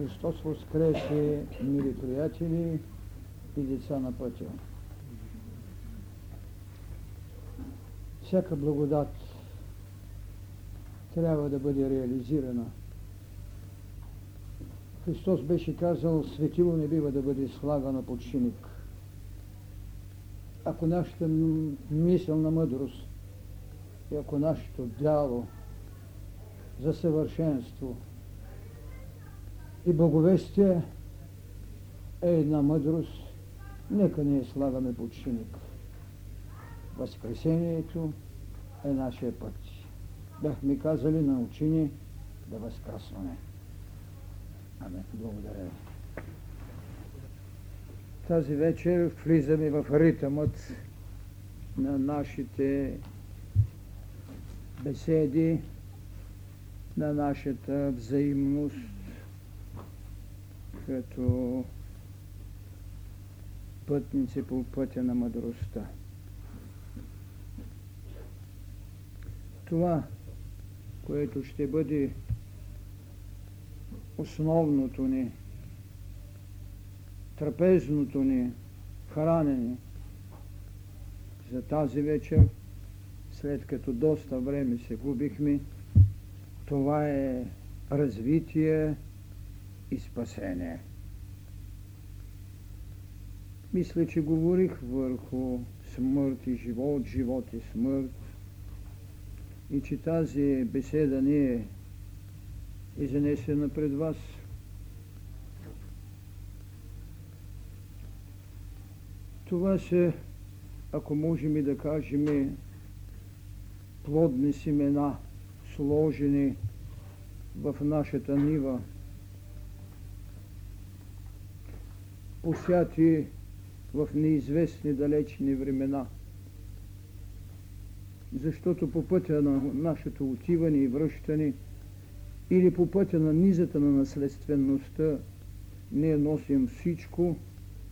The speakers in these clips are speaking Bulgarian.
Христос воскресе, мили приятели и деца на пътя. Всяка благодат трябва да бъде реализирана. Христос беше казал, светило не бива да бъде слагано под шиник. Ако нашата мисълна мъдрост и ако нашето дяло за съвършенство и благовестие е една мъдрост, нека не я слагаме под шиник. Възкресението е нашия път. Бяхме казали на учени да възкръсваме. Амин. Благодаря ви. Тази вечер влизаме в ритъмът на нашите беседи, на нашата взаимност, като пътници по пътя на мъдростта. Това, което ще бъде основното ни, трапезното ни хранене за тази вечер, след като доста време се губихме, това е развитие и спасение. Мисля, че говорих върху смърт и живот, живот и смърт и че тази беседа не е изнесена пред вас. Това са, ако можем и да кажем, плодни семена, сложени в нашата нива, посяти в неизвестни далечни времена. Защото по пътя на нашето отиване и връщане или по пътя на низата на наследствеността ние носим всичко,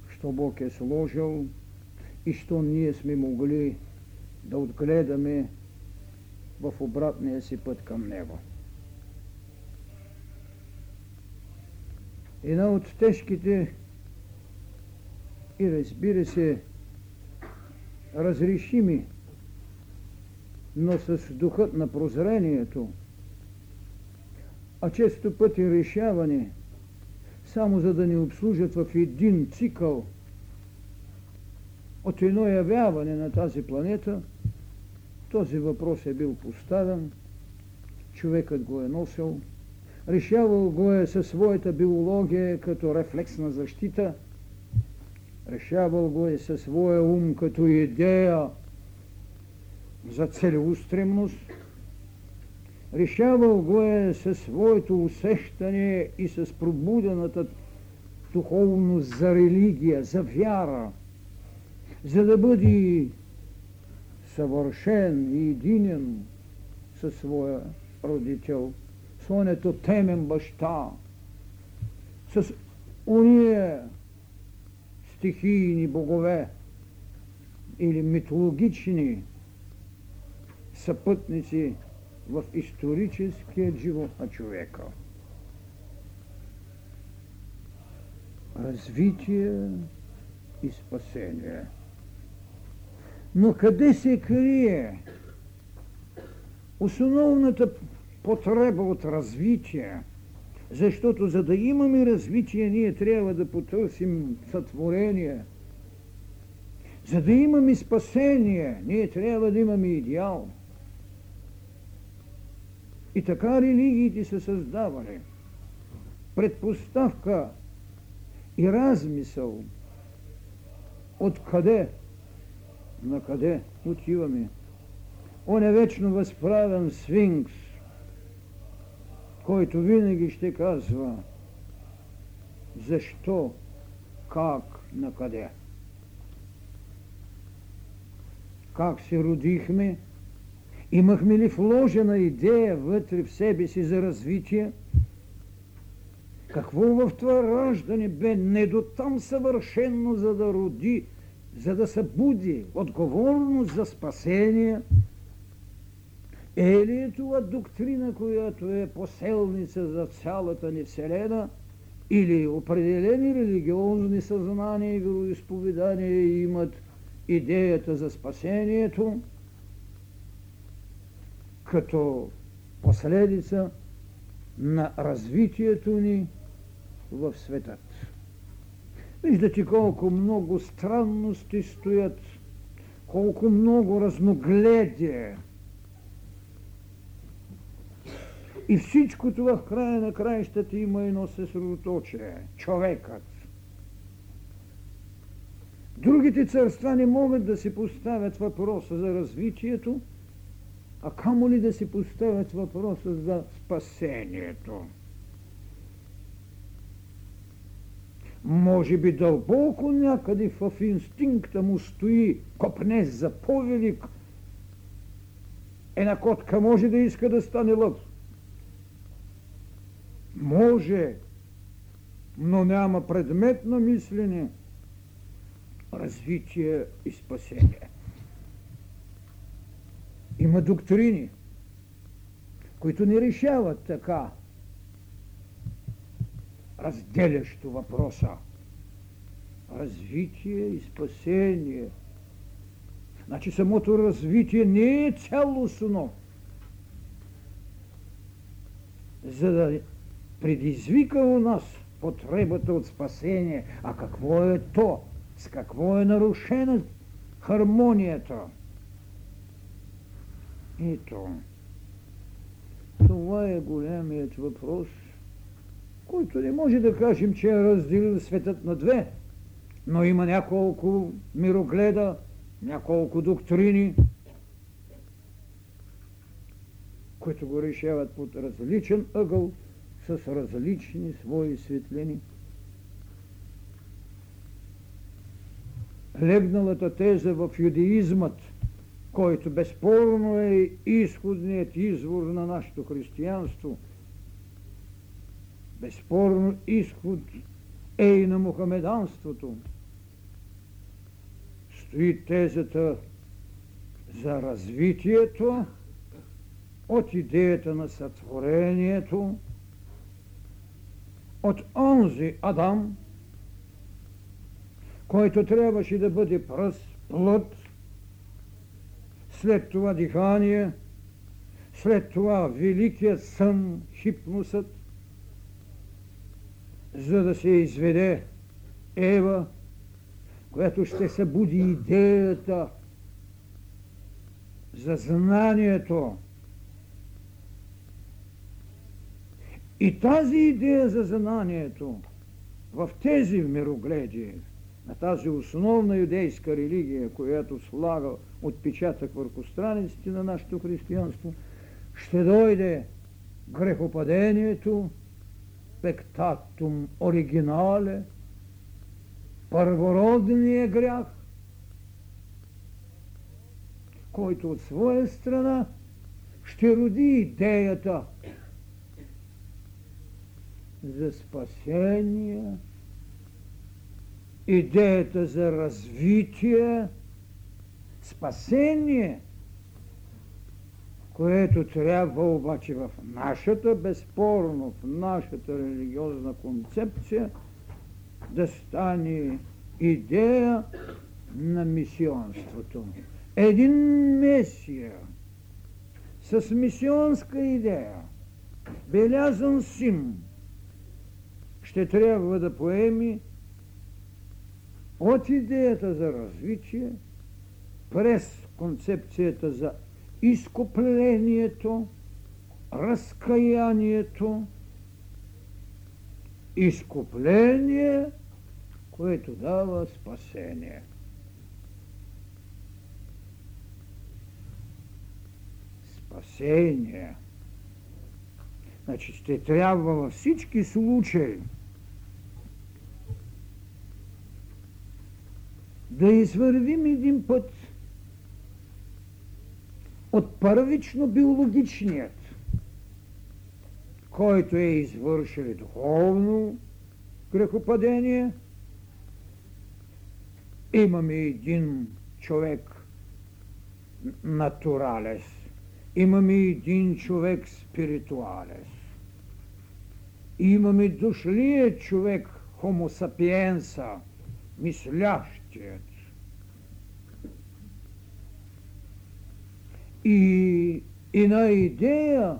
що Бог е сложил и що ние сме могли да отгледаме в обратния си път към Него. Една от тежките и разбира се разрешими, но с духът на прозрението, а често пъти решаване, само за да ни обслужат в един цикъл от едно явяване на тази планета, този въпрос е бил поставен, човекът го е носил, решавал го е със своята биология като рефлексна защита – решавал го е със своя ум като идея за целеустремност, решавал го е със своето усещане и с пробудената духовност за религия, за вяра, за да бъде съвършен и единен със своя родител, своето темен баща, с уния стихийни богове или митологични съпътници в историческия живот на човека. Развитие и спасение. Но къде се крие основната потреба от развитие – защото за да имаме развитие, ние трябва да потърсим сътворение. За да имаме спасение, ние трябва да имаме идеал. И така религиите са създавали. Предпоставка и размисъл откъде, на къде отиваме. Он е вечно възправен свинкс, който винаги ще казва защо, как, на къде. Как се родихме, имахме ли вложена идея вътре в себе си за развитие, какво в това раждане бе не до там съвършенно, за да роди, за да събуди отговорност за спасение – е ли е това доктрина, която е поселница за цялата ни Вселена или определени религиозни съзнания и вероисповедания имат идеята за спасението като последица на развитието ни в светът. Виждате колко много странности стоят, колко много разногледие. И всичко това в края на краищата има едно съсредоточие – човекът. Другите царства не могат да си поставят въпроса за развитието, а камо ли да си поставят въпроса за спасението. Може би дълбоко някъде в инстинкта му стои копнес за повелик. Една котка може да иска да стане лъв. Може, но няма предмет на мислене, развитие и спасение. Има доктрини, които не решават така разделящо въпроса. Развитие и спасение. Значи самото развитие не е цялостно, за да предизвика у нас потребата от спасение. А какво е то? С какво е нарушена хармонията? Ето, това е големият въпрос, който не може да кажем, че е разделил светът на две, но има няколко мирогледа, няколко доктрини, които го решават под различен ъгъл, с различни свои светлини. Легналата теза в юдеизмът – който безспорно е изходният извор на нашето християнство. Безспорно изход е и на мухамеданството. Стои тезата за развитието от идеята на сътворението, от онзи Адам, който трябваше да бъде пръст, плът, след това дихание, след това великият сън, хипносът, за да се изведе Ева, която ще събуди идеята за знанието. И тази идея за знанието в тези мирогледи, на тази основна юдейска религия, която слага отпечатък върху страниците на нашето християнство, ще дойде грехопадението, пектатум оригинале, първородния грях, който от своя страна ще роди идеята за спасение, идеята за развитие, спасение, което трябва обаче в нашата, безспорно в нашата религиозна концепция да стане идея на мисионството. Един месия с мисионска идея, белязан сим, ще трябва да поеми от идеята за развитие през концепцията за изкуплението, разкаянието, изкупление, което дава спасение. Спасение. Значи ще трябва във всички случаи да извървим един път от първично биологичният, който е извършил духовно грехопадение, имаме един човек натуралес, имаме един човек спиритуалес. имаме дошлият човек, хомо сапиенса, мислящият. И една идея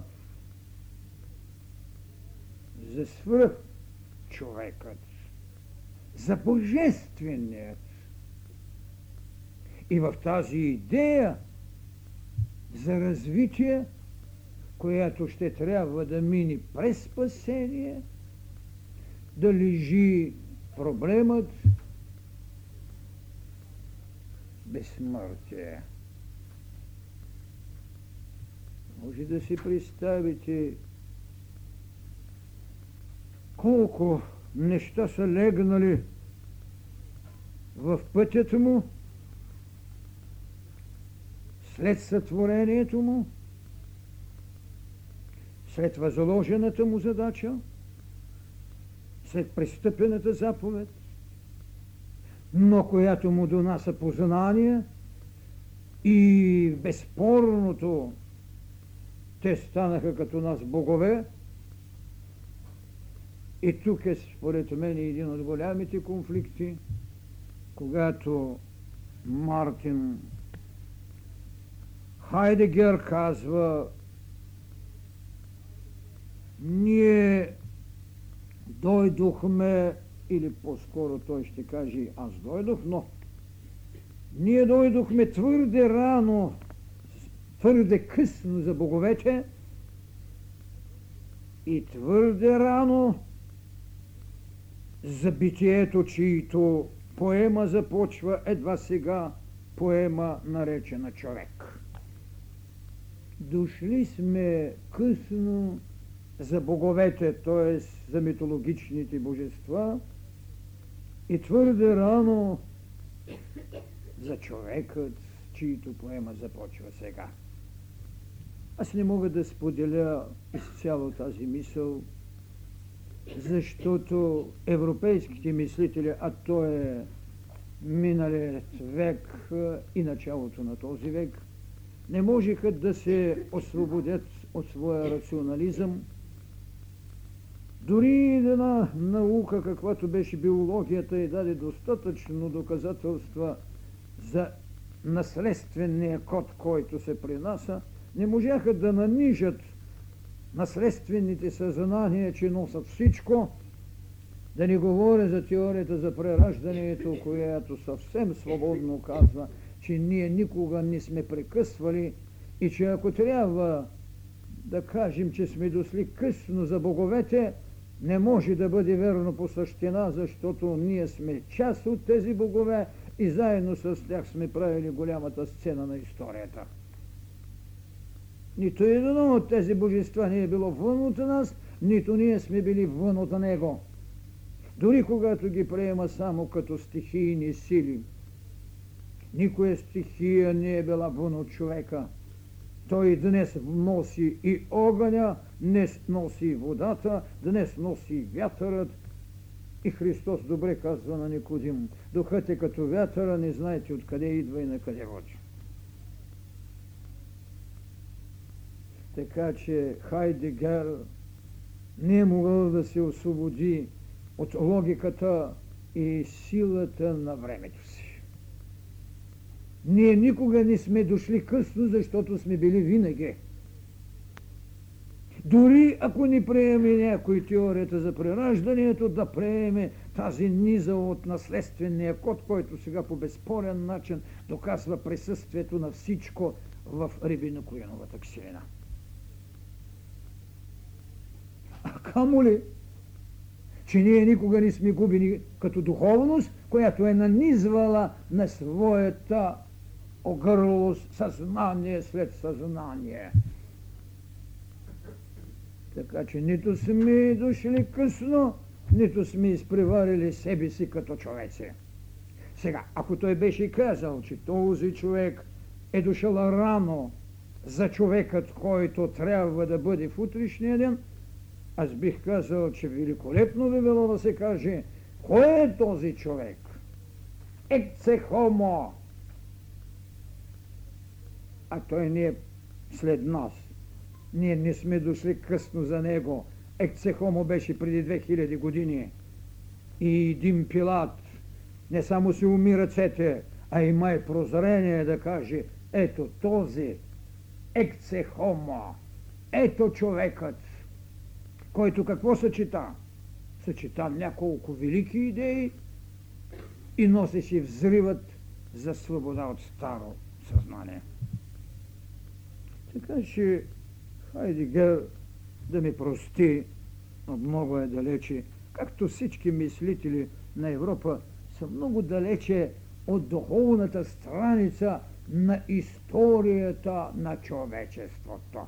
за свръх човекът, за божественият. И в тази идея за развитие, която ще трябва да мини през спасение, да лежи проблемът безсмъртие. Може да си представите колко неща са легнали в пътята му, след сътворението му, след възложената му задача, след престъпената заповед, но която му донася познание и безспорното те станаха като нас богове. И тук е според мен един от голямите конфликти, когато Мартин Хайдегер казва ние дойдохме, или по-скоро той ще каже аз дойдох, но ние дойдохме твърде рано, твърде късно за боговете и твърде рано за битието, чието поема започва едва сега, поема наречена човек. Дошли сме късно за боговете, т.е. за митологичните божества и твърде рано за човекът, чието поема започва сега. Аз не мога да споделя изцяло тази мисъл, защото европейските мислители, а то е миналият век и началото на този век, не можеха да се освободят от своя рационализъм. Дори една наука, каквато беше биологията, и даде достатъчно доказателства за наследствения код, който се принася, не можаха да нанижат наследствените съзнания, че носят всичко, да не говоря за теорията за прераждането, която съвсем свободно казва, че ние никога не сме прекъсвали и че ако трябва да кажем, че сме дошли късно за боговете, не може да бъде верно по същина, защото ние сме част от тези богове и заедно с тях сме правили голямата сцена на историята. Нито едно от тези божества не е било вън от нас, нито ние сме били вън от него. Дори когато ги приема само като стихийни сили. Никоя стихия не е била вън от човека. Той днес носи и огъня, днес носи водата, днес носи вятърът. И Христос добре казва на Никодим, духът е като вятъра, не знаете откъде идва и на къде води. Така че Хайдегер не е могъл да се освободи от логиката и силата на времето си. Ние никога не сме дошли късно, защото сме били винаги. Дори ако ни приеме някой теорията за прераждането, да приеме тази низа от наследствения код, който сега по безспорен начин доказва присъствието на всичко в рибинокоиновата киселина. А камо ли, че ние никога не сме губени като духовност, която е нанизвала на своята огърлост съзнание след съзнание. Така че нито сме дошли късно, нито сме изпреварили себе си като човеци. Сега, ако той беше казал, че този човек е дошъл рано за човекът, който трябва да бъде в утрешния ден, аз бих казал, че великолепно би било да се каже, кой е този човек? Екце хомо! А той не е след нас. Ние не сме дошли късно за него, Екцехомо беше преди 2000 години. И един пилат не само си уми ръцете, а има и прозрение да каже, ето този екцехомо, ето човекът, който какво съчита? Съчита няколко велики идеи и носеше взривът за свобода от старо съзнание. Така че Хайдегер да ми прости, но много е далече, както всички мислители на Европа са много далече от духовната страница на историята на човечеството.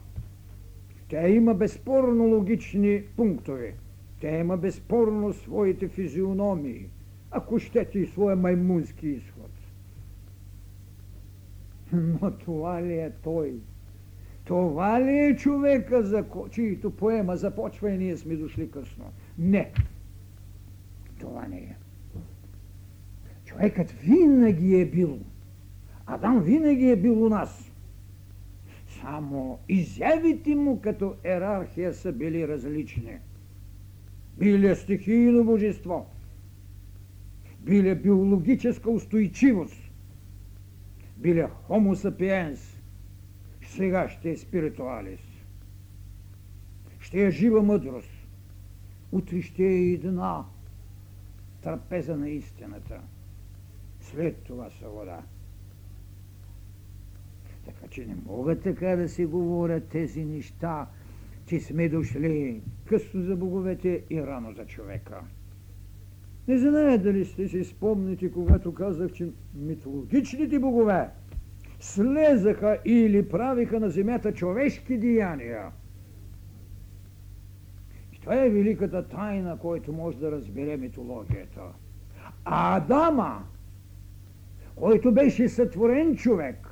Тя има безспорно логични пунктове. Тя има безспорно своите физиономии, ако щете и своя маймунски изход. Но това ли е той? Това ли е човека, за чието поема започва и ние сме дошли късно? Не. Това не е. Човекът винаги е бил. Адам винаги е бил у нас. Само изявите му като ерархия са били различни. Биле стихийно божество. Биле биологическа устойчивост. Биле хомо сапиенс. Сега ще е спиритуалис. Ще е жива мъдрост. Утре ще е една трапеза на истината. След това са вода. Така че не мога така да си говорят тези неща, че сме дошли късно за боговете и рано за човека. Не знае дали ще си спомните, когато казах, че митологичните богове слезаха или правиха на земята човешки деяния. И това е великата тайна, който може да разбере митологията. А Адама, който беше сътворен човек,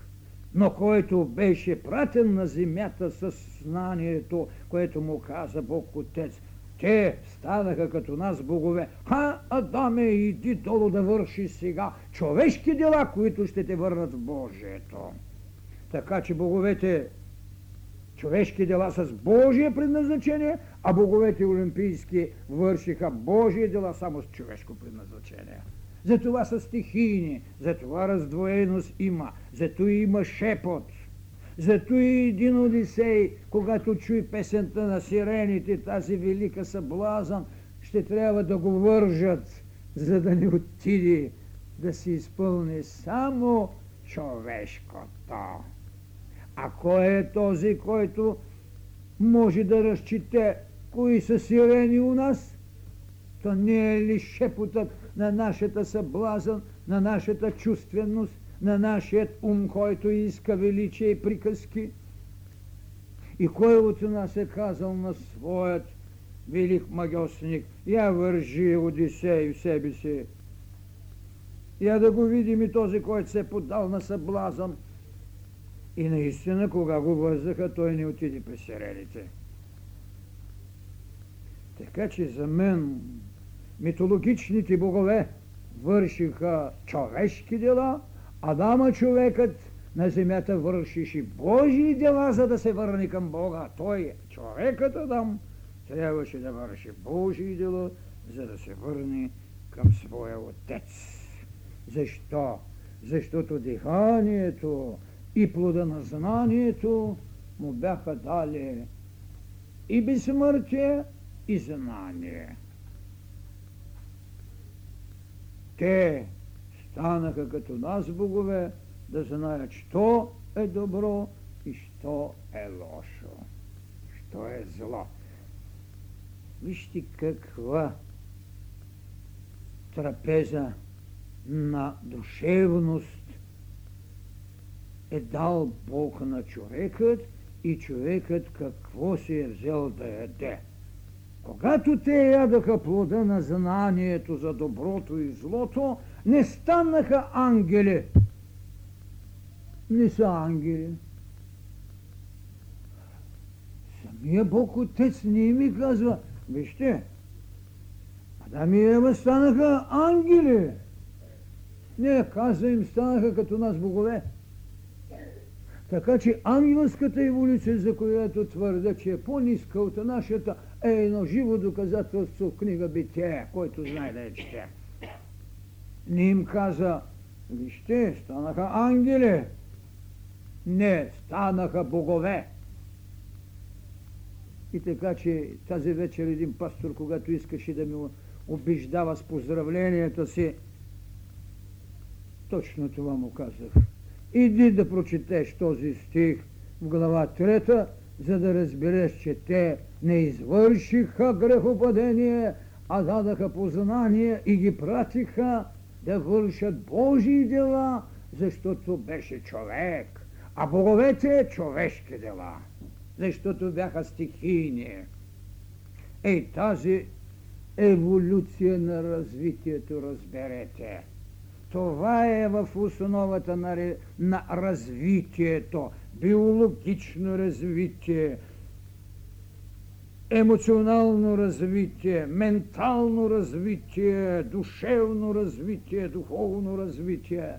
но който беше пратен на земята с знанието, което му каза Бог Отец. Те станаха като нас богове. Ха, Адаме, иди долу да върши сега човешки дела, които ще те върнат в Божието. Така че боговете човешки дела с Божие предназначение, а боговете олимпийски вършиха Божие дела само с човешко предназначение. Затова са стихийни, затова раздвоеност има, зато има шепот. Зато и един Одисей, когато чуи песента на сирените, тази велика съблазън, ще трябва да го вържат, за да не отиде да се изпълни само човешкото. А кой е този, който може да разчете кои са сирени у нас? То не е ли шепотът на нашата съблазън, на нашата чувственост, на нашият ум, който иска величие и приказки? И кой от нас е казал на своят велик магиосник, я вържи Одисей в себе си. Я да го видим и този, който се е поддал на съблазън. И наистина, кога го вързаха, той не отиде при сирените. Така че за мен митологичните богове вършиха човешки дела, Адама човекът на земята вършише Божии дела, за да се върне към Бога. Той, човекът Адам, трябваше да върши Божии дела, за да се върне към своя Отец. Защо? Защото диханието и плода на знанието му бяха дали и безсмъртие, и знание. Те станаха като нас богове, да знаят, що е добро и що е лошо, що е зло. Вижте каква трапеза на душевност е дал Бог на човекът и човекът какво си е взел да яде. Когато те ядоха плода на знанието за доброто и злото, не станаха ангели. Не са ангели. Самия Бог Отец не ми казва, вижте, Адам и Ева станаха ангели. Не, казва им, станаха като нас богове. Така че ангелската еволюция, за която твърда, че е по-ниска от нашата, е едно живо доказателство в книга Битие, който знае да я чете. Не им каза, вижте, станаха ангели. Не, станаха богове. И така, че тази вечер един пастор, когато искаше да ми убеждава с поздравленията си, точно това му казах. Иди да прочетеш този стих в глава трета, за да разбереш, че те не извършиха грехопадение, а дадаха познание и ги пратиха да вършат Божии дела, защото беше човек, а боговете човешки дела, защото бяха стихийни. Ей, тази еволюция на развитието, разберете. Това е в основата на, на развитието, биологично развитие, емоционално развитие, ментално развитие, душевно развитие, духовно развитие.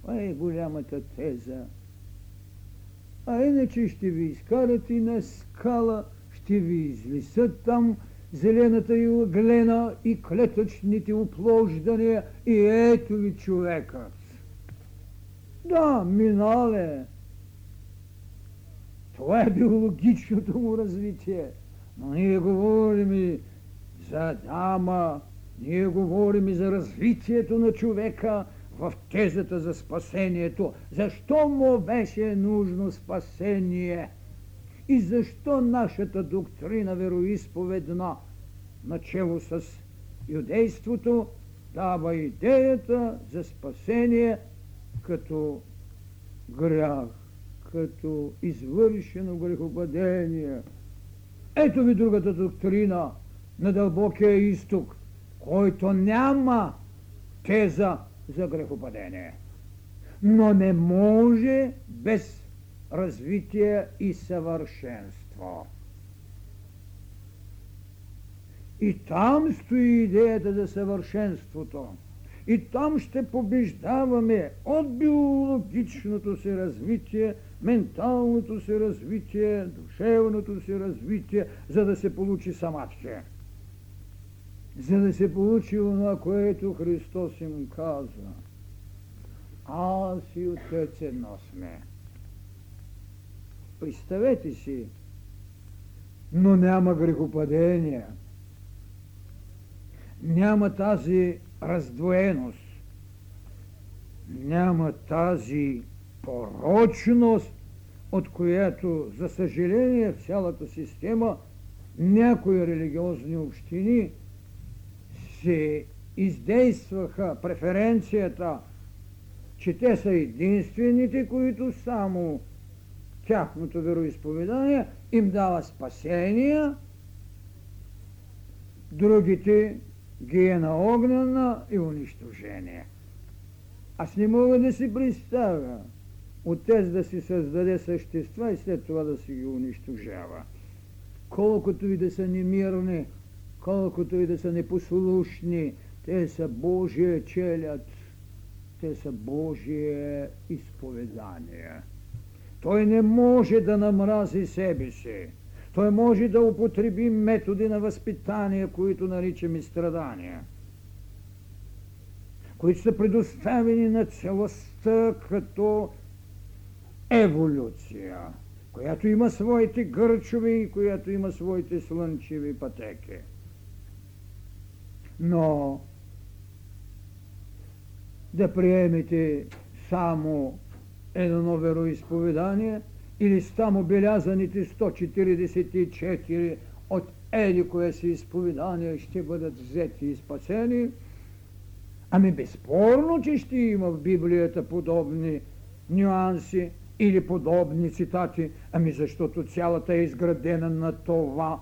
Това е голямата теза. А иначе ще ви изкарат и на скала, ще ви излисат там зелената и глена и клетъчните оплождания и ето ви човекът. Да, минал е. Това е биологичното му развитие. Но ние говорим и за дама, ние говорим и за развитието на човека в тезата за спасението. Защо му беше нужно спасение? И защо нашата доктрина вероисповедна, начало с юдейството, дава идеята за спасение като грях, като извършено грехопадение. Ето ви другата доктрина на дълбокия изток, който няма теза за грехопадение. Но не може без развитие и съвършенство. И там стои идеята за съвършенството. И там ще побеждаваме от биологичното си развитие, менталното си развитие, душевното си развитие, за да се получи самаче. За да се получи това, което Христос им казва. Аз и Отец едно сме. Представете си, но няма грехопадение. Няма тази раздвоеност. Няма тази порочност, от която, за съжаление, цялата система някои религиозни общини се издействаха преференцията, че те са единствените, които само тяхното вероисповедание им дава спасение, другите ги е на огнена и унищожение. Аз не мога да си представя отец да си създаде същества и след това да си ги унищожава. Колкото и да са немирни, колкото и да са непослушни, те са Божие челят, те са Божие изповедание. Той не може да намрази себе си. Той може да употреби методи на възпитание, които наричаме страдания, които са предоставени на целостта като еволюция, която има своите гърчови и която има своите слънчеви пътеки. Но да приемете само едно вероисповедание – или само белязаните 144 от еди кое си изповедания ще бъдат взети и спасени. Ами безспорно, че ще има в Библията подобни нюанси или подобни цитати, ами защото цялата е изградена на това.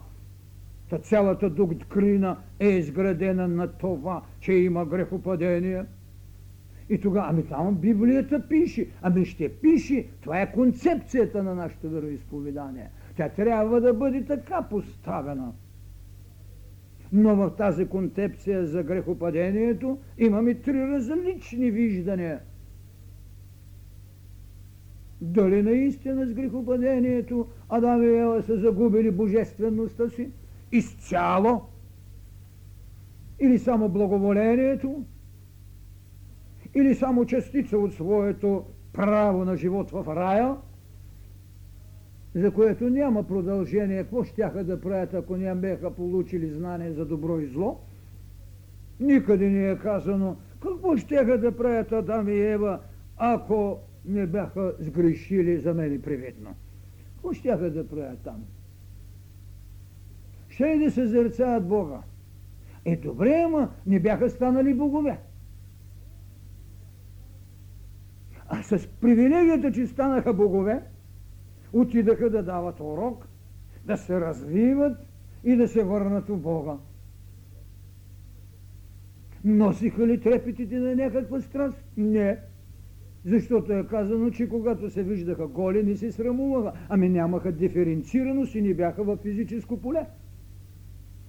Та цялата доктрина е изградена на това, че има грехопадение – и тогава, ами там Библията пише, ами ще пише, това е концепцията на нашето вероисповедание. Тя трябва да бъде така поставена. Но в тази концепция за грехопадението имаме три различни виждания. Дали наистина с грехопадението Адам и Ева са загубили божествеността си? Изцяло? Или само благоволението? Или само частица от своето право на живот в рая? за което няма продължение. Какво щяха да правят, ако не бяха получили знание за добро и зло? Никъде не е казано какво щяха да правят Адам и Ева, ако не бяха сгрешили за мен привидно. Какво щяха да правят там? Ще и да се зерцаят Бога. Е, добре, ама не бяха станали богове. А с привилегията, че станаха богове, отидаха да дават урок, да се развиват и да се върнат у Бога. Носиха ли трепетите на някаква страст? Не. Защото е казано, че когато се виждаха голи, не се срамуваха. Ами нямаха диференцираност и не бяха в физическо поле.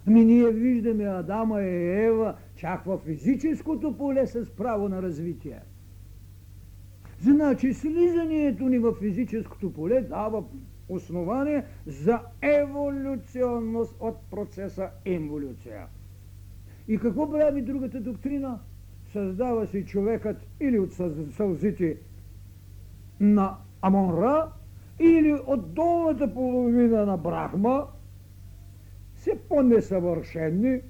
Ами ние виждаме Адама и Ева чак в физическото поле с право на развитие. Значи слизането ни в физическото поле дава основание за еволюционност от процеса еволюция. И какво прави другата доктрина? Създава си човекът или от сълзите на Амонра, или от долната половина на Брахма, все по-несъвършенни,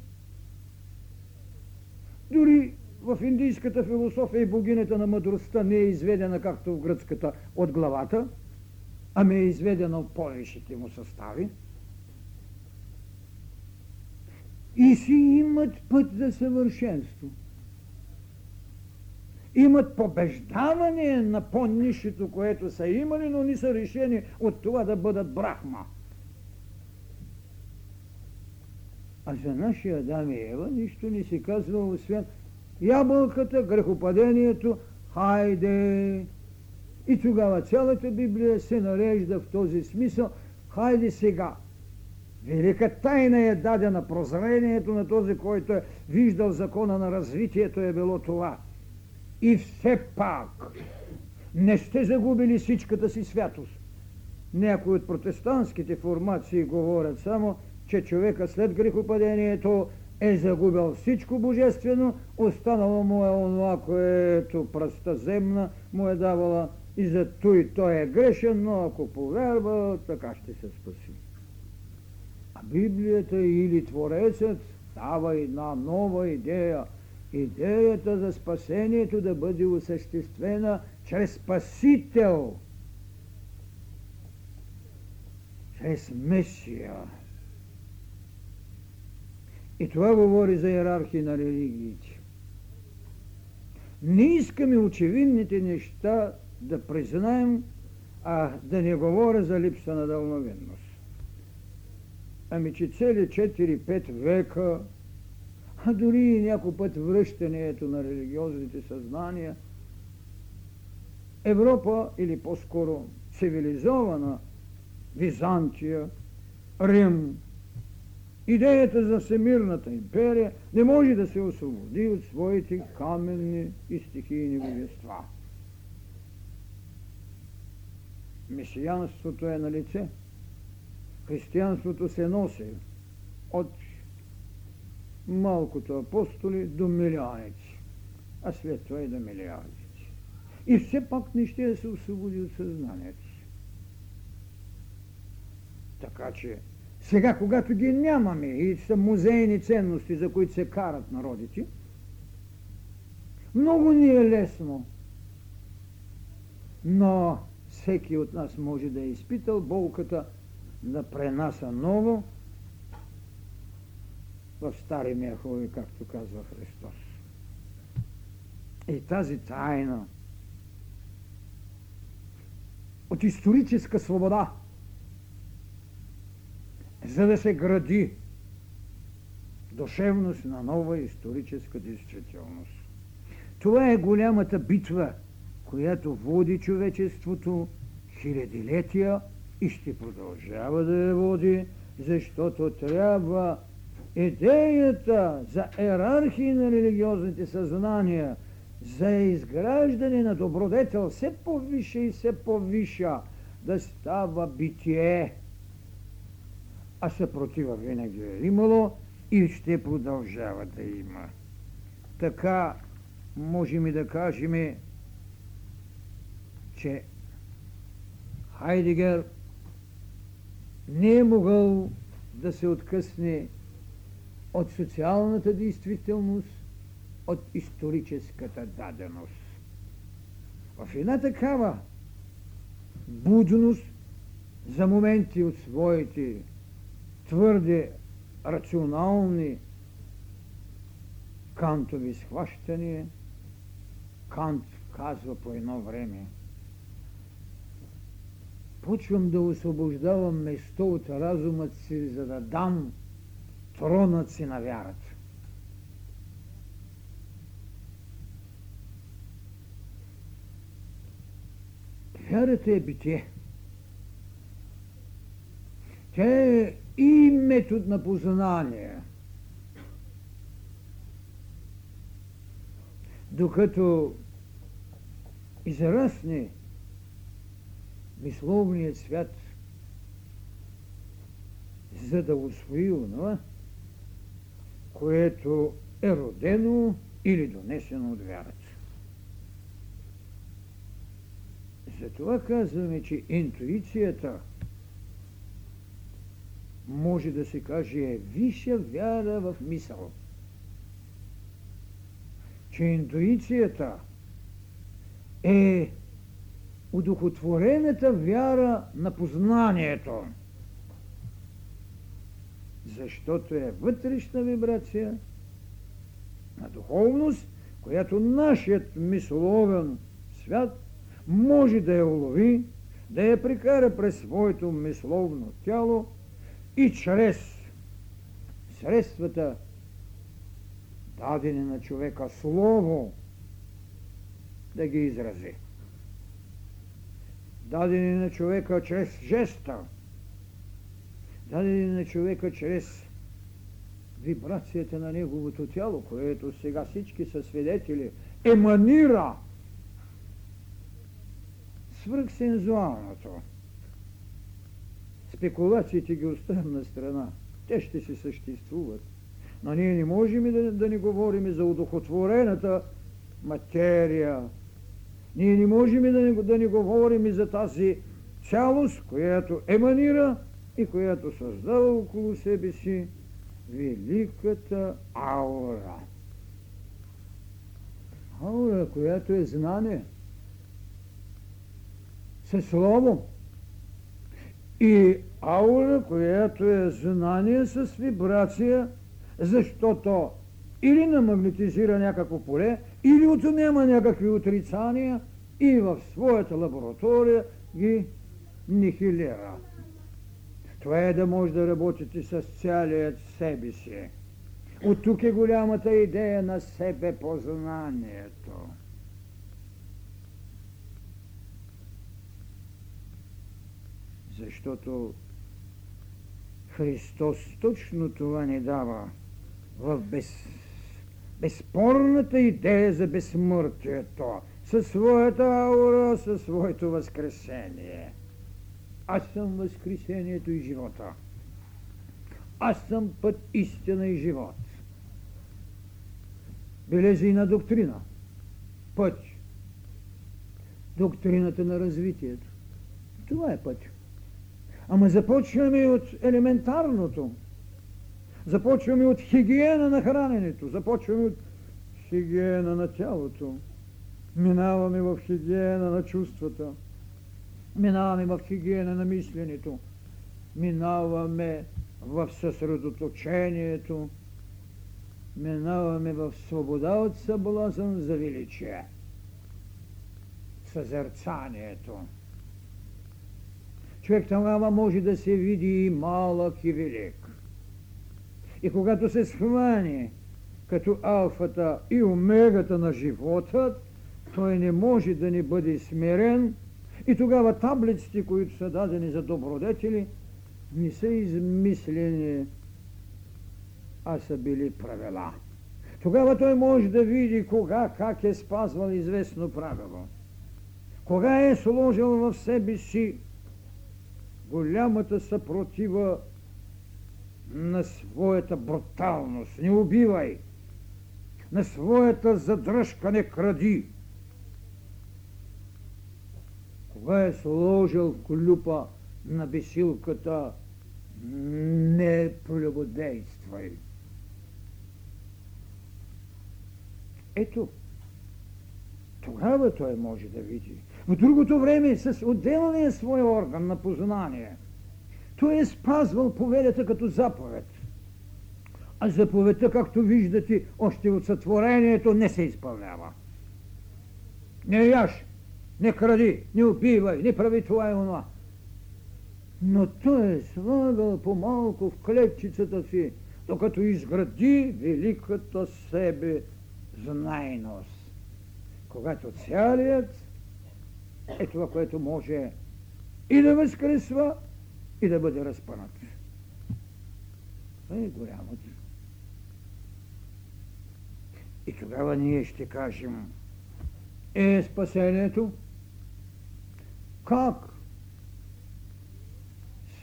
дори в индийската философия и богинята на мъдростта не е изведена както в гръцката от главата, ами е изведена от повечето му състави. И си имат път за съвършенство. Имат побеждаване на по-нишето, което са имали, но не са решени от това да бъдат брахма. А за нашия Адам и Ева нищо не се казва, освен ябълката, грехопадението, хайде! И тогава цялата Библия се нарежда в този смисъл, хайде сега. Велика тайна е дадена, прозрението на този, който е виждал закона на развитието е било това. И все пак не сте загубили всичката си святост. Някои от протестантските формации говорят само, че човека след грехопадението е загубил всичко божествено, останало му е онова, което пръста земна му е давала и за той той е грешен, но ако повярва, така ще се спаси. А Библията или Творецът дава една нова идея. Идеята за спасението да бъде осъществена чрез Спасител, чрез Месия. И това говори за иерархия на религиите. Не искаме очевидните неща да признаем, а да не говоря за липса на дълновидност. Ами, че цели 4-5 века, а дори и някой път връщането на религиозните съзнания, Европа, или по-скоро цивилизована Византия, Рим, Идеята за Всемирната империя не може да се освободи от своите каменни и стихийни божества. Месиянството е на лице. Християнството се носи от малкото апостоли до милионици, а след това и до милиардици. И все пак не ще се освободи от съзнанието си. Така че сега, когато ги нямаме и са музейни ценности, за които се карат народите, много ни е лесно. Но всеки от нас може да е изпитал болката да пренаса ново в стари мехове, както казва Христос. И тази тайна от историческа свобода – за да се гради душевност на нова историческа действителност. Това е голямата битва, която води човечеството хилядилетия и ще продължава да я води, защото трябва идеята за иерархия на религиозните съзнания, за изграждане на добродетел все повише и все повиша да става битие. А съпротива винаги е имало и ще продължава да има. Така можем и да кажем, че Хайдегер не е могъл да се откъсне от социалната действителност, от историческата даденост. В една такава будност за моменти от своите твърде рационални кантови схващания, Кант казва по едно време – почвам да освобождавам место от разумът си, за да дам си на вярата. Вярата е битие. Тя е и метод на познание. Докато израсне мисловният свят, за да усвои онова, което е родено или донесено от вярата. Затова казваме, че интуицията може да се каже е висша вяра в мисъл. Че интуицията е удохотворената вяра на познанието. Защото е вътрешна вибрация на духовност, която нашият мисловен свят може да я улови, да я прикара през своето мисловно тяло и чрез средствата дадени на човека слово да ги изрази. Дадени на човека чрез жеста, дадени на човека чрез вибрацията на неговото тяло, което сега всички са свидетели, еманира свръхсензуалното. Спекулациите ги оставям на страна. Те ще си съществуват. Но ние не можем да, да не говорим за удохотворената материя, ние не можем да не, да не говорим за тази цялост, която еманира и която създава около себе си великата аура. Аура, която е знание със слово. И аура, която е знание с вибрация, защото или намагнетизира някакво поле, или отнема някакви отрицания и в своята лаборатория ги нихилира. Това е да може да работите с цялият себе си. От тук е голямата идея на себе познанието. Защото Христос точно това ни дава в без безспорната идея за безсмъртието, със своята аура, със своето възкресение. Аз съм възкресението и живота. Аз съм път, истина и живот. Белези и на доктрина. Път. Доктрината на развитието. Това е път. Ама започваме от елементарното – Започваме от хигиена на храненето, започваме от хигиена на тялото, минаваме в хигиена на чувствата, минаваме в хигиена на мисленето, минаваме в съсредоточението, минаваме в свобода от съблазън за величие, съзерцанието. Човек тогава може да се види и малък и велик. И когато се схване като алфата и омегата на живота, той не може да не бъде смирен и тогава таблиците, които са дадени за добродетели, не са измислени, а са били правила. Тогава той може да види кога, как е спазвал известно правило. Кога е сложил в себе си голямата съпротива на своята бруталност. Не убивай! На своята задръжка не кради! Кога е сложил клюпа на бесилката, не прелюбодействай. Ето, тогава той може да види. В другото време с отделния свой орган на познание той е спазвал поведата като заповед. А заповедта, както виждате, още от сътворението не се изпълнява. Не яш, не кради, не убивай, не прави това и онова. Но той е слагал по-малко в клетчицата си, докато изгради великата себе знайност. Когато цялият е това, което може и да възкресва, и да бъде разпънат. Това е голямото. И тогава ние ще кажем, е спасението? Как?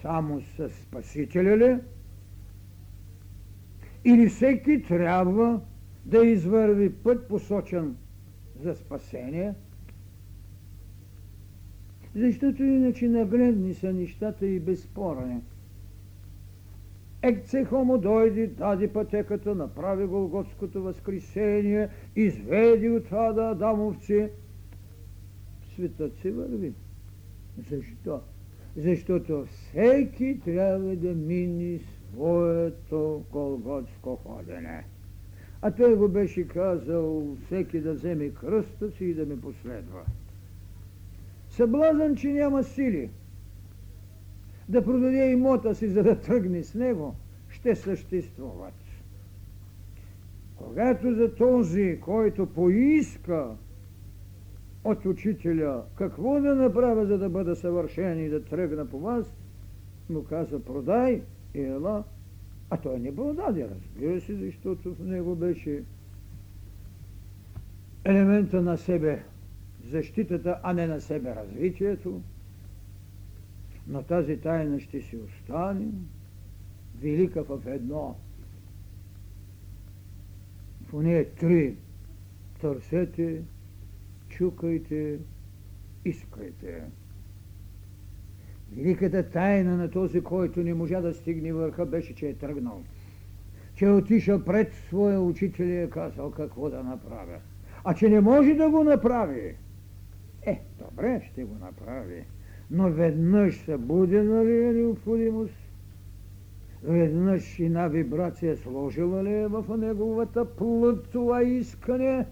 Само с Спасителя ли? Или всеки трябва да извърви път посочен за спасение – защото иначе нагледни са нещата и безспорни. Екце хомо дойде, даде пътеката, направи Голготското възкресение, изведи от ада Адамовци. Светът се върви. Защо? Защото всеки трябва да мини своето Голготско ходене. А той го беше казал всеки да вземе кръста си и да ме последва. Съблазън, че няма сили да продаде имота си, за да тръгне с него, ще съществуват. Когато за този, който поиска от учителя какво да направя, за да бъда съвършен и да тръгна по вас, му каза продай и ела. А той не продаде, разбира се, защото в него беше елемента на себе защитата, а не на себе развитието. Но тази тайна ще си остане велика в едно. В нея три. Търсете, чукайте, искайте. Великата тайна на този, който не можа да стигне върха, беше, че е тръгнал. Че е отишъл пред своя учител и е казал какво да направя. А че не може да го направи, е, добре, ще го направи. Но веднъж събудена ли е необходимост? Веднъж една вибрация сложила ли е в неговата плът това искане?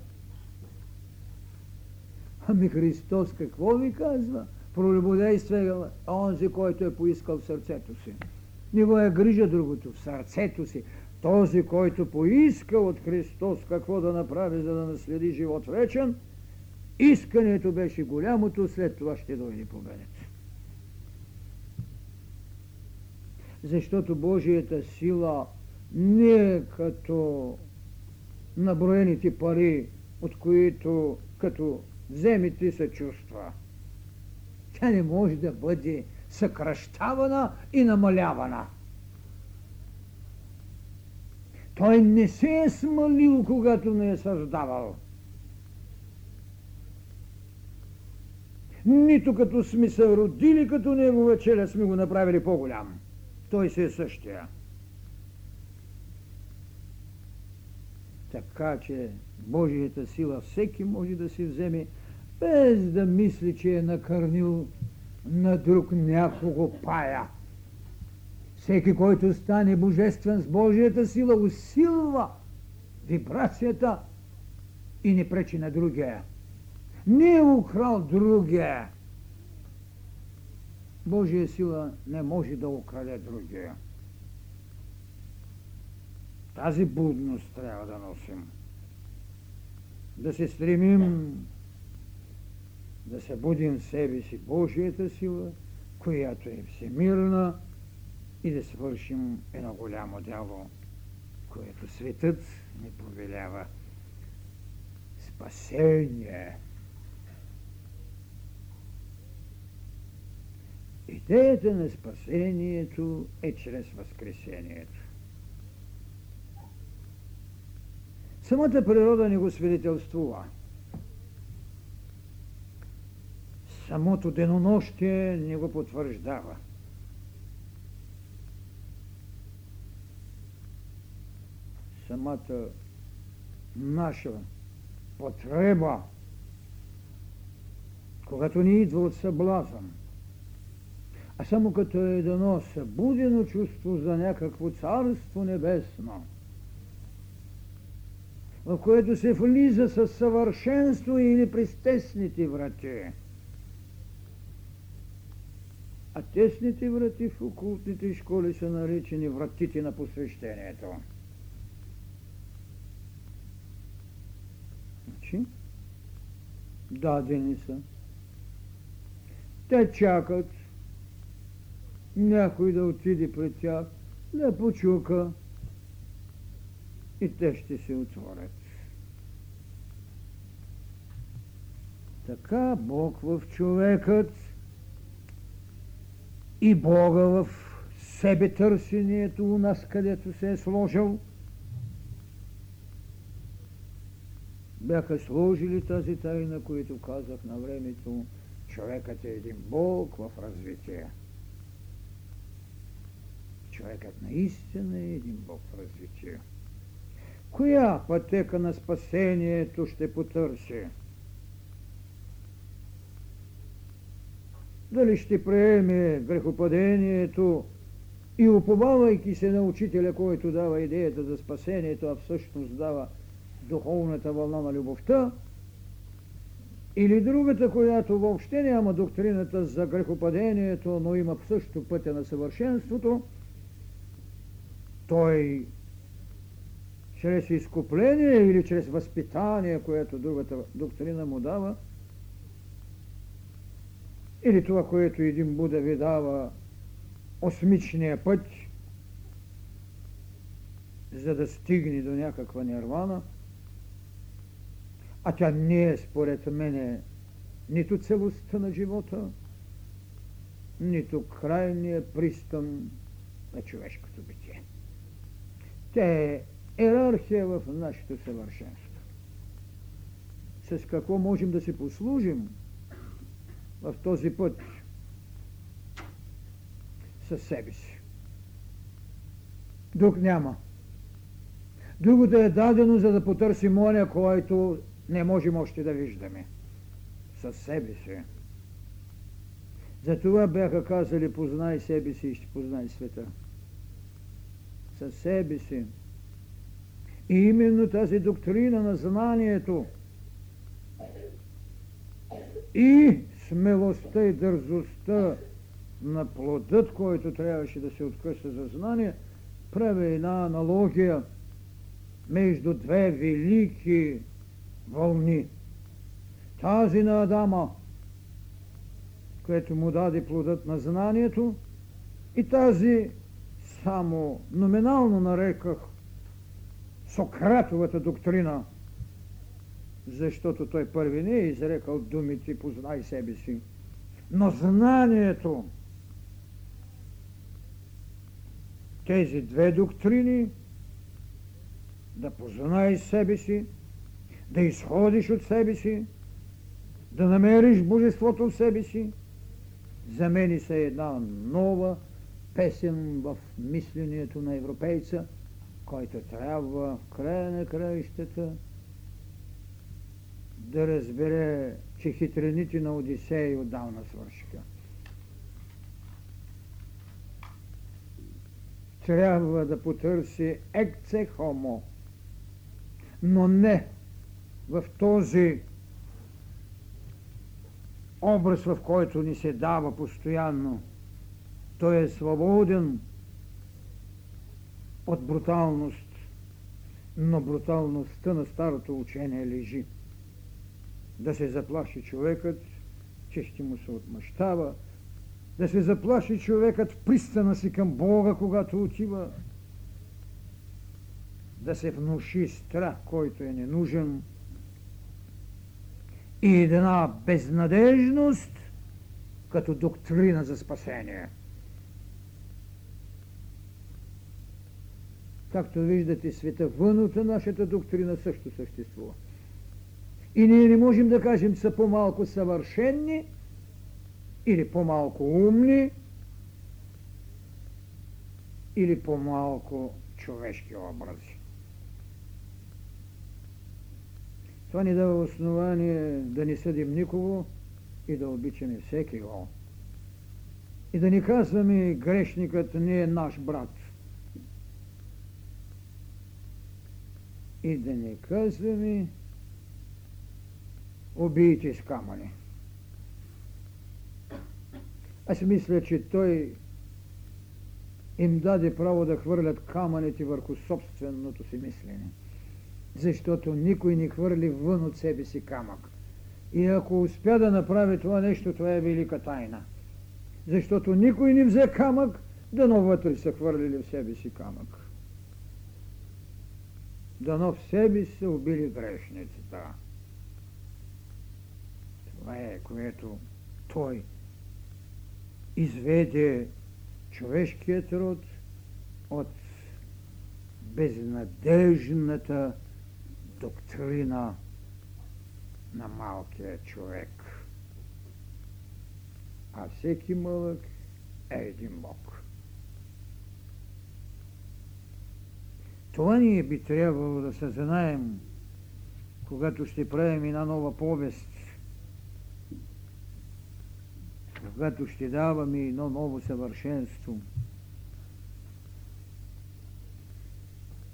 Ами Христос какво ви казва? Пролюбодействай онзи, който е поискал в сърцето си. Не го е грижа другото, в сърцето си. Този, който поиска от Христос какво да направи, за да наследи живот вечен – Искането беше голямото, след това ще дойде победата. Защото Божията сила не е като наброените пари, от които като вземете се чувства. Тя не може да бъде съкръщавана и намалявана. Той не се е смалил, когато не е създавал. нито като сме се родили като негова челя сме го направили по-голям. Той се е същия. Така че Божията сила всеки може да си вземе, без да мисли, че е накърнил на друг някого пая. Всеки, който стане божествен с Божията сила, усилва вибрацията и не пречи на другия не е украл другия. Божия сила не може да украде другия. Тази будност трябва да носим. Да се стремим да се будим в себе си Божията сила, която е всемирна и да свършим едно голямо дело, което светът ни повелява. Спасение. Идеята на спасението е чрез Възкресението. Самата природа не го свидетелствува. Самото денонощие не го потвърждава. Самата наша потреба, когато ни идва от съблазън, а само като е дано събудено чувство за някакво царство небесно – в което се влиза със съвършенство или през тесните врати. А тесните врати в окултните школи са наричани вратите на посвещението. Значи, дадени са. Те чакат някой да отиде пред тях, да почука и те ще се отворят. Така Бог в човекът и Бога в себе търсението у нас, където се е сложил, бяха сложили тази тайна, която казах на времето, човекът е един Бог в развитие. Човекът наистина е един Бог в развитие. Коя пътека на спасението ще потърси? Дали ще приеме грехопадението и уповавайки се на учителя, който дава идеята за спасението, а всъщност дава духовната вълна на любовта, или другата, която въобще няма доктрината за грехопадението, но има също пътя на съвършенството, той чрез изкупление или чрез възпитание, което другата доктрина му дава, или това, което един Буда ви дава осмичния път, за да стигне до някаква нирвана, а тя не е според мене нито целостта на живота, нито крайния пристан на човешкото битие. Те е иерархия в нашето съвършенство. С какво можем да си послужим в този път? Със себе си. Друг няма. Другото е дадено, за да потърсим оня, който не можем още да виждаме. Със себе си. Затова бяха казали, познай себе си и ще познай света. Със себе си. И именно тази доктрина на знанието и смелостта и дързостта на плодът, който трябваше да се откъса за знание, прави една аналогия между две велики вълни. Тази на Адама, което му даде плодът на знанието, и тази само номинално нареках Сократовата доктрина, защото той първи не е изрекал думите познай себе си. Но знанието, тези две доктрини, да познаеш себе си, да изходиш от себе си, да намериш божеството в себе си, за мен са една нова песен в мислението на европейца – който трябва в края на краищата да разбере, че хитрените на Одисей отдавна свършиха. Трябва да потърси екце хомо, но не в този образ, в който ни се дава постоянно. Той е свободен от бруталност, но бруталността на старото учение лежи. Да се заплаши човекът, че ще му се отмъщава, да се заплаши човекът в пристана си към Бога, когато отива. да се внуши страх, който е ненужен, и една безнадежност като доктрина за спасение. Както виждате, света вън от нашата доктрина също съществува. И ние не можем да кажем са по-малко съвършенни или по-малко умни или по-малко човешки образи. Това ни дава основание да не съдим никого и да обичаме всеки го. И да ни казваме, грешникът не е наш брат. И да не казваме, убийте с камъни. Аз мисля, че той им даде право да хвърлят камъните върху собственото си мислене. Защото никой не хвърли вън от себе си камък. И ако успя да направи това нещо, това е велика тайна. Защото никой не взе камък, дано вътре са хвърлили в себе си камък. Дано в себе са убили грешницата. Това е, което той изведе човешкият род от безнадежната доктрина на малкия човек. А всеки мълък е един Бог. Това ние би трябвало да съзнаем, когато ще правим една нова повест, когато ще даваме едно ново съвършенство.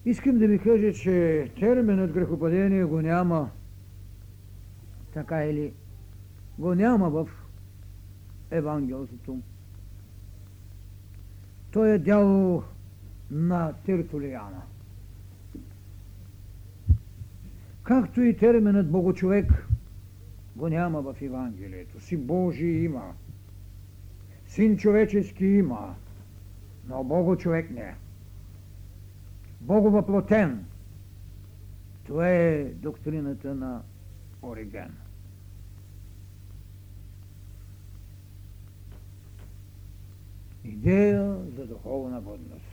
Искам да ви кажа, че терминът грехопадение го няма така или го няма в Евангелството. Той е дяло на Тертулиана. Както и терминът Богочовек го няма в Евангелието. Си Божий има. Син човечески има, но Богочовек не. Боговъплотен. Това е доктрината на Ориген. идея за духовна годност.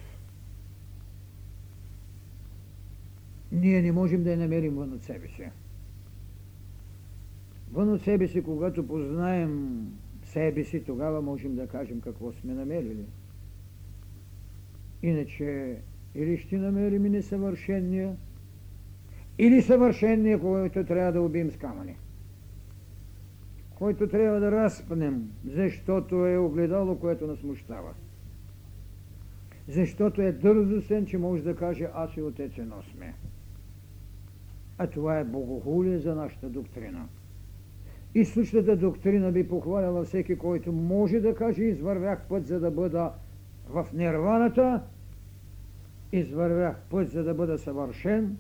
Ние не можем да я намерим вън от себе си. Вън от себе си, когато познаем себе си, тогава можем да кажем какво сме намерили. Иначе или ще намерим несъвършения, или съвършения, който трябва да убием с камъни който трябва да разпнем, защото е огледало, което нас смущава. Защото е дързостен, че може да каже аз и отец едно сме. А това е богохулие за нашата доктрина. И същата доктрина би похваляла всеки, който може да каже извървях път, за да бъда в нирваната, извървях път, за да бъда съвършен,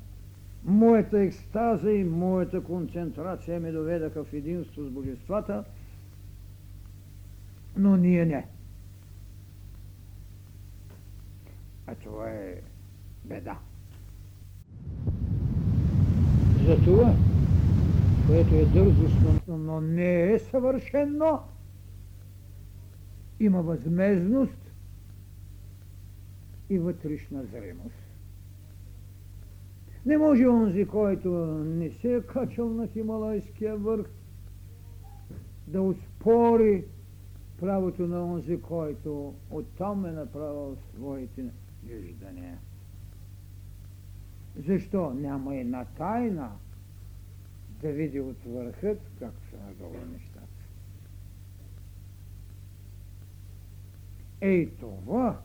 моята екстаза и моята концентрация ме доведаха в единство с божествата, но ние не. А това е беда. Затова, което е дързостно, но не е съвършено, има възмезност и вътрешна зримост. Не може онзи, който не се е качал на Хималайския върх, да успори правото на онзи, който оттам е направил своите виждания. Защо? Няма една тайна да види от върхът как са надолу нещата. Ей това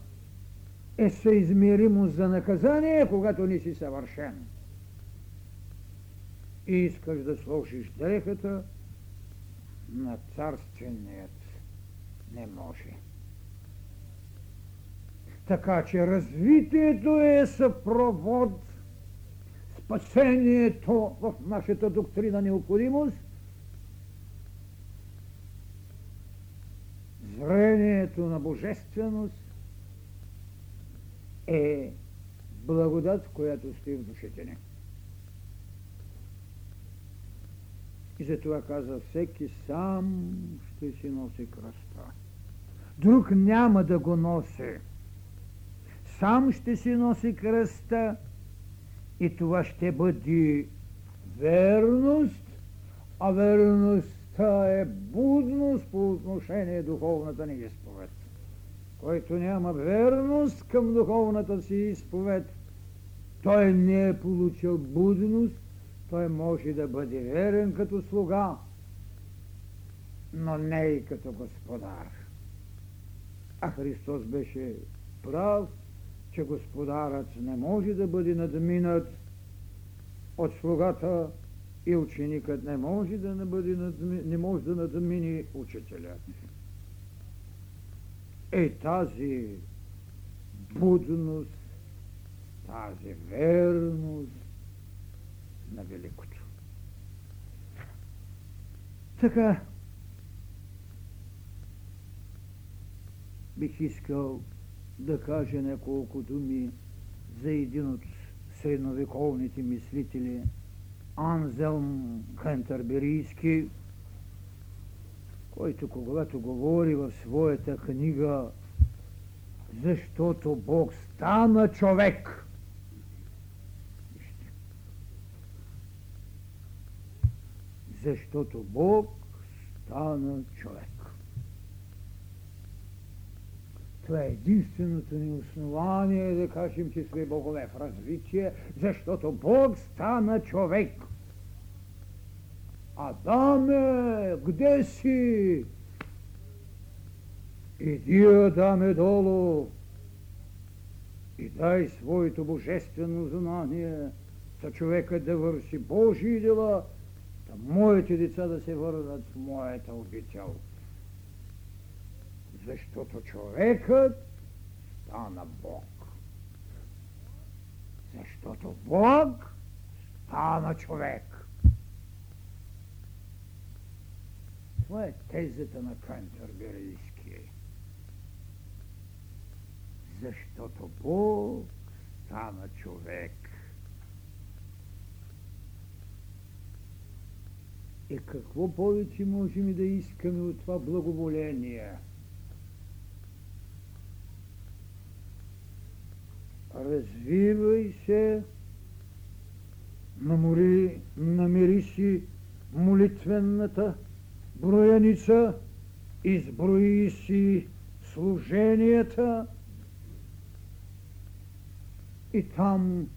е съизмеримо за наказание, когато не си съвършен. И искаш да сложиш дрехата на царственият. Не може. Така че развитието е съпровод, спасението в нашата доктрина необходимост, зрението на божественост е благодат, която стои в душите ни. И затова каза, всеки сам ще си носи кръста. Друг няма да го носи. Сам ще си носи кръста и това ще бъде верност, а верността е будност по отношение духовната ни изповед. Който няма верност към духовната си изповед, той не е получил будност, той може да бъде верен като слуга, но не и като господар. А Христос беше прав, че господарът не може да бъде надминат от слугата и ученикът не може да не, бъде надми, не може да надмини учителя. Е тази будност, тази верност на великото. Така, бих искал да кажа няколко думи за един от средновековните мислители Анзелм Кентърберийски, който когато говори в своята книга защото Бог стана човек. Защото Бог стана човек. Това е единственото ни основание да кажем, че сме богове в развитие, защото Бог стана човек. Адаме, где си? Иди, Адаме, долу и дай своето божествено знание за човека да върши Божии дела, да моите деца да се върнат в моята обител защото човекът стана Бог. Защото Бог стана човек. Това е тезата на Кантърберийски. Защото Бог стана човек. И какво повече можем да искаме от това благоволение – развивай се, намори, намери си молитвената брояница, изброи си служенията. И там,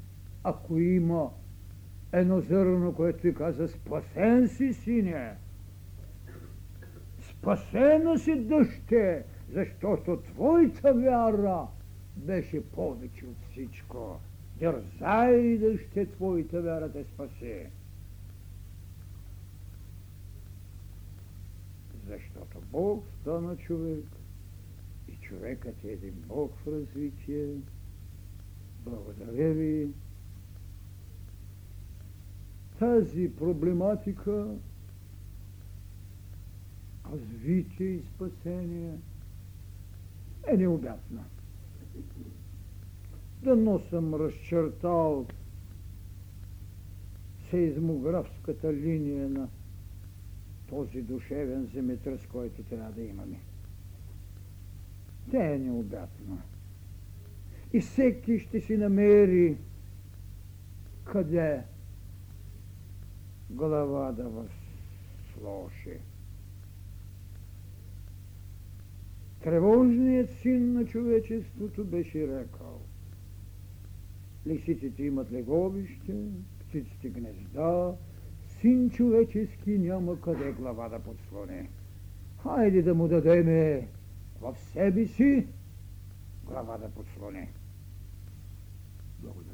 ако има едно зърно, което ти каза, спасен си, сине, спасена си дъще, защото твоята вяра беше повече от всичко. Дързай да ще твоята вяра те спасе. Защото Бог стана човек и човекът е един Бог в развитие. Благодаря ви. Тази проблематика развитие и спасение е необятна. Дано съм разчертал сейзмографската линия на този душевен земетръс, който трябва да имаме. Тя е необятна. И всеки ще си намери къде глава да възложи. Тревожният син на човечеството беше рекал. Лисиците имат леговище, птиците гнезда, син човечески няма къде глава да подслоне. Хайде да му дадеме в себе си глава да подслоне. Благодаря